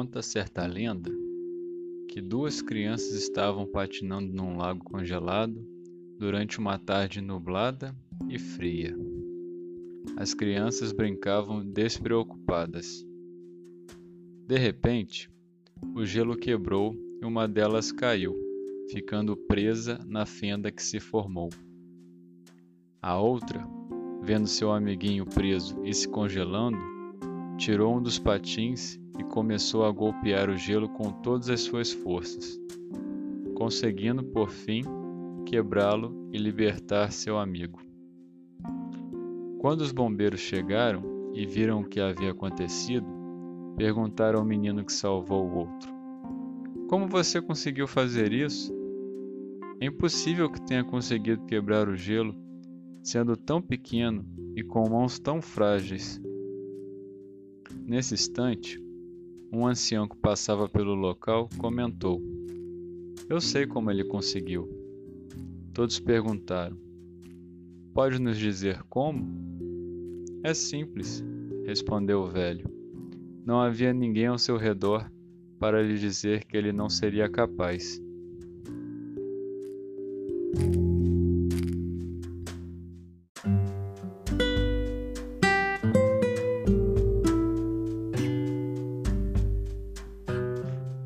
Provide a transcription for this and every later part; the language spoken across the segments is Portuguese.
Conta certa lenda que duas crianças estavam patinando num lago congelado durante uma tarde nublada e fria. As crianças brincavam despreocupadas. De repente, o gelo quebrou e uma delas caiu, ficando presa na fenda que se formou. A outra, vendo seu amiguinho preso e se congelando, tirou um dos patins e começou a golpear o gelo com todas as suas forças, conseguindo, por fim, quebrá-lo e libertar seu amigo. Quando os bombeiros chegaram e viram o que havia acontecido, perguntaram ao menino que salvou o outro: Como você conseguiu fazer isso? É impossível que tenha conseguido quebrar o gelo, sendo tão pequeno e com mãos tão frágeis. Nesse instante, um ancião que passava pelo local comentou: Eu sei como ele conseguiu. Todos perguntaram: Pode nos dizer como? É simples, respondeu o velho. Não havia ninguém ao seu redor para lhe dizer que ele não seria capaz.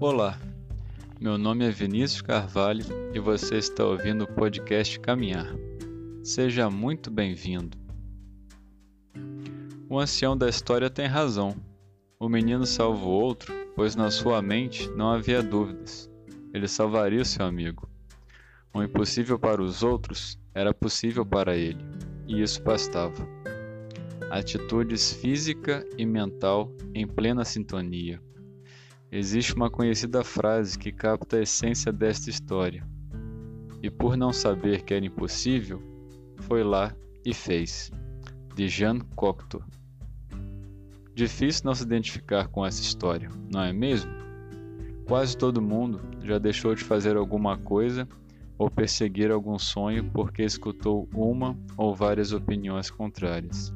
Olá, meu nome é Vinícius Carvalho e você está ouvindo o podcast Caminhar. Seja muito bem-vindo. O ancião da história tem razão. O menino salva o outro, pois na sua mente não havia dúvidas. Ele salvaria o seu amigo. O impossível para os outros era possível para ele, e isso bastava. Atitudes física e mental em plena sintonia. Existe uma conhecida frase que capta a essência desta história. E por não saber que era impossível, foi lá e fez. De Jean Cocteau. Difícil não se identificar com essa história, não é mesmo? Quase todo mundo já deixou de fazer alguma coisa ou perseguir algum sonho porque escutou uma ou várias opiniões contrárias.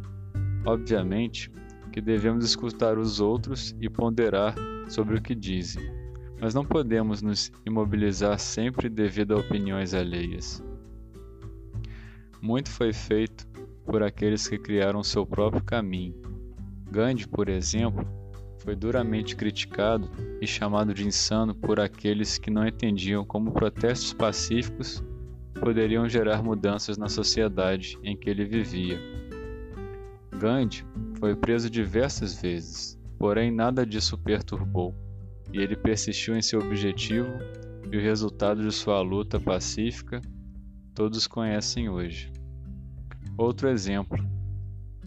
Obviamente que devemos escutar os outros e ponderar sobre o que dizem, mas não podemos nos imobilizar sempre devido a opiniões alheias. Muito foi feito por aqueles que criaram seu próprio caminho. Gandhi, por exemplo, foi duramente criticado e chamado de insano por aqueles que não entendiam como protestos pacíficos poderiam gerar mudanças na sociedade em que ele vivia. Gandhi foi preso diversas vezes, Porém, nada disso perturbou, e ele persistiu em seu objetivo, e o resultado de sua luta pacífica todos conhecem hoje. Outro exemplo: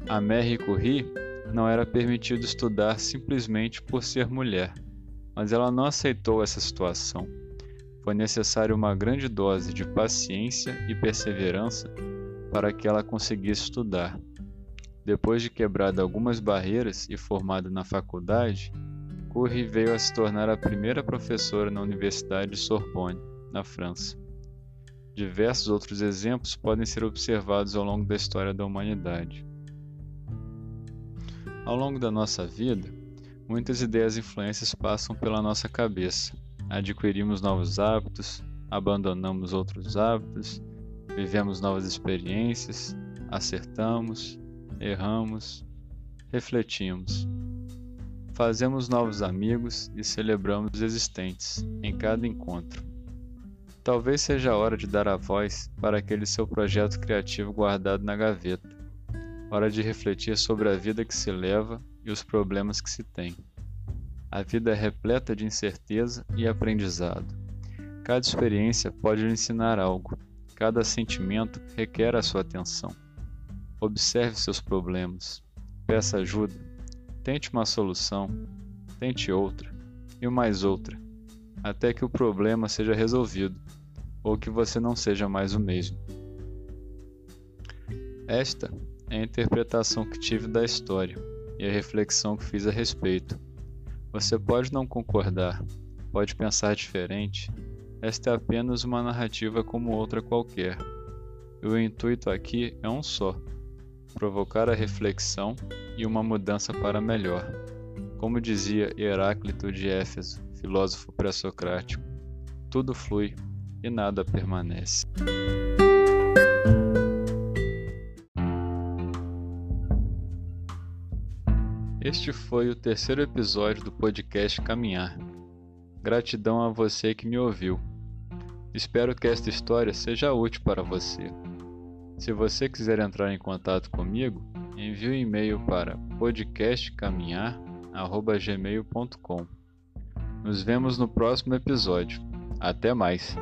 a Mary Curie não era permitido estudar simplesmente por ser mulher, mas ela não aceitou essa situação. Foi necessária uma grande dose de paciência e perseverança para que ela conseguisse estudar. Depois de quebrada algumas barreiras e formada na faculdade, Curie veio a se tornar a primeira professora na Universidade de Sorbonne, na França. Diversos outros exemplos podem ser observados ao longo da história da humanidade. Ao longo da nossa vida, muitas ideias e influências passam pela nossa cabeça. Adquirimos novos hábitos, abandonamos outros hábitos, vivemos novas experiências, acertamos, erramos, refletimos. Fazemos novos amigos e celebramos os existentes em cada encontro. Talvez seja a hora de dar a voz para aquele seu projeto criativo guardado na gaveta. Hora de refletir sobre a vida que se leva e os problemas que se tem. A vida é repleta de incerteza e aprendizado. Cada experiência pode lhe ensinar algo. Cada sentimento requer a sua atenção. Observe seus problemas, peça ajuda, tente uma solução, tente outra. E mais outra, até que o problema seja resolvido. Ou que você não seja mais o mesmo. Esta é a interpretação que tive da história e a reflexão que fiz a respeito. Você pode não concordar, pode pensar diferente, esta é apenas uma narrativa como outra qualquer. E o intuito aqui é um só provocar a reflexão e uma mudança para melhor. Como dizia Heráclito de Éfeso, filósofo pré-socrático, tudo flui e nada permanece. Este foi o terceiro episódio do podcast Caminhar. Gratidão a você que me ouviu. Espero que esta história seja útil para você. Se você quiser entrar em contato comigo, envie um e-mail para podcastcaminhar.gmail.com. Nos vemos no próximo episódio. Até mais!